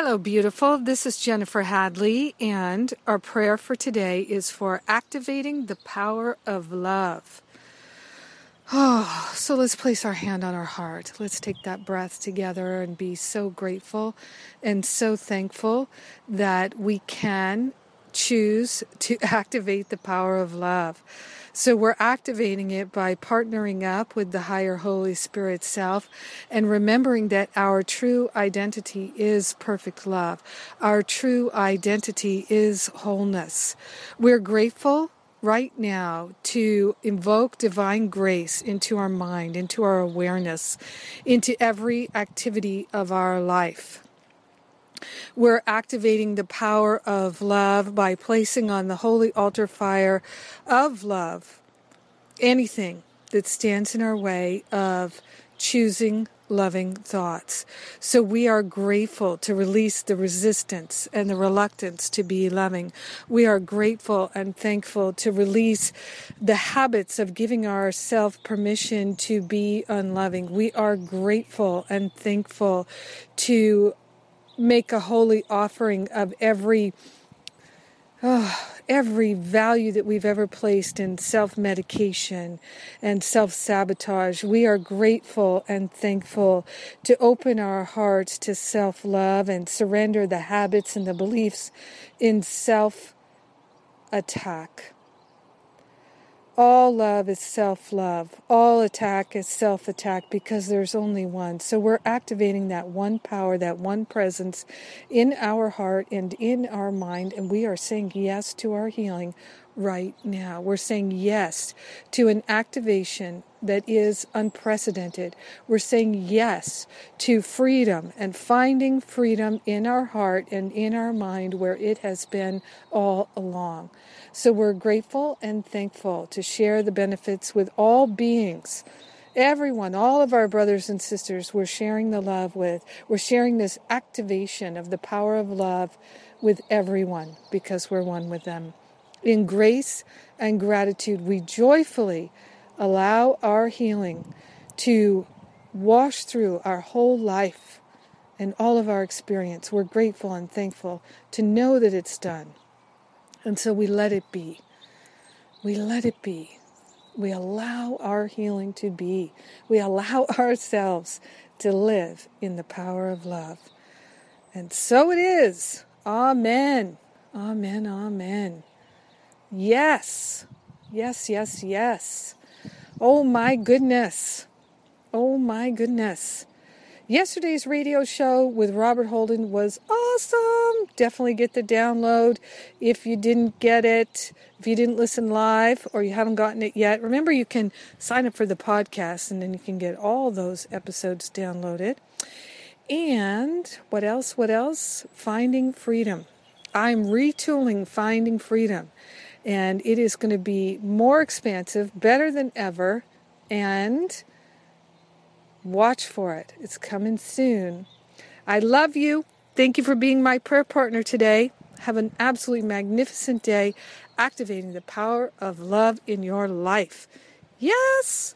Hello, beautiful. This is Jennifer Hadley, and our prayer for today is for activating the power of love. Oh, so let's place our hand on our heart. Let's take that breath together and be so grateful and so thankful that we can choose to activate the power of love. So we're activating it by partnering up with the higher Holy Spirit self and remembering that our true identity is perfect love. Our true identity is wholeness. We're grateful right now to invoke divine grace into our mind, into our awareness, into every activity of our life. We're activating the power of love by placing on the holy altar fire of love anything that stands in our way of choosing loving thoughts. So we are grateful to release the resistance and the reluctance to be loving. We are grateful and thankful to release the habits of giving ourselves permission to be unloving. We are grateful and thankful to make a holy offering of every oh, every value that we've ever placed in self medication and self sabotage. We are grateful and thankful to open our hearts to self love and surrender the habits and the beliefs in self attack. All love is self love. All attack is self attack because there's only one. So we're activating that one power, that one presence in our heart and in our mind, and we are saying yes to our healing right now. We're saying yes to an activation that is unprecedented. We're saying yes to freedom and finding freedom in our heart and in our mind where it has been all along. So we're grateful and thankful to share the benefits with all beings. Everyone, all of our brothers and sisters, we're sharing the love with. We're sharing this activation of the power of love with everyone because we're one with them. In grace and gratitude, we joyfully allow our healing to wash through our whole life and all of our experience. We're grateful and thankful to know that it's done. And so we let it be. We let it be. We allow our healing to be. We allow ourselves to live in the power of love. And so it is. Amen. Amen. Amen. Yes. Yes, yes, yes. Oh my goodness. Oh my goodness. Yesterday's radio show with Robert Holden was awesome. Definitely get the download if you didn't get it, if you didn't listen live or you haven't gotten it yet. Remember, you can sign up for the podcast and then you can get all those episodes downloaded. And what else? What else? Finding freedom. I'm retooling Finding Freedom, and it is going to be more expansive, better than ever, and Watch for it. It's coming soon. I love you. Thank you for being my prayer partner today. Have an absolutely magnificent day, activating the power of love in your life. Yes.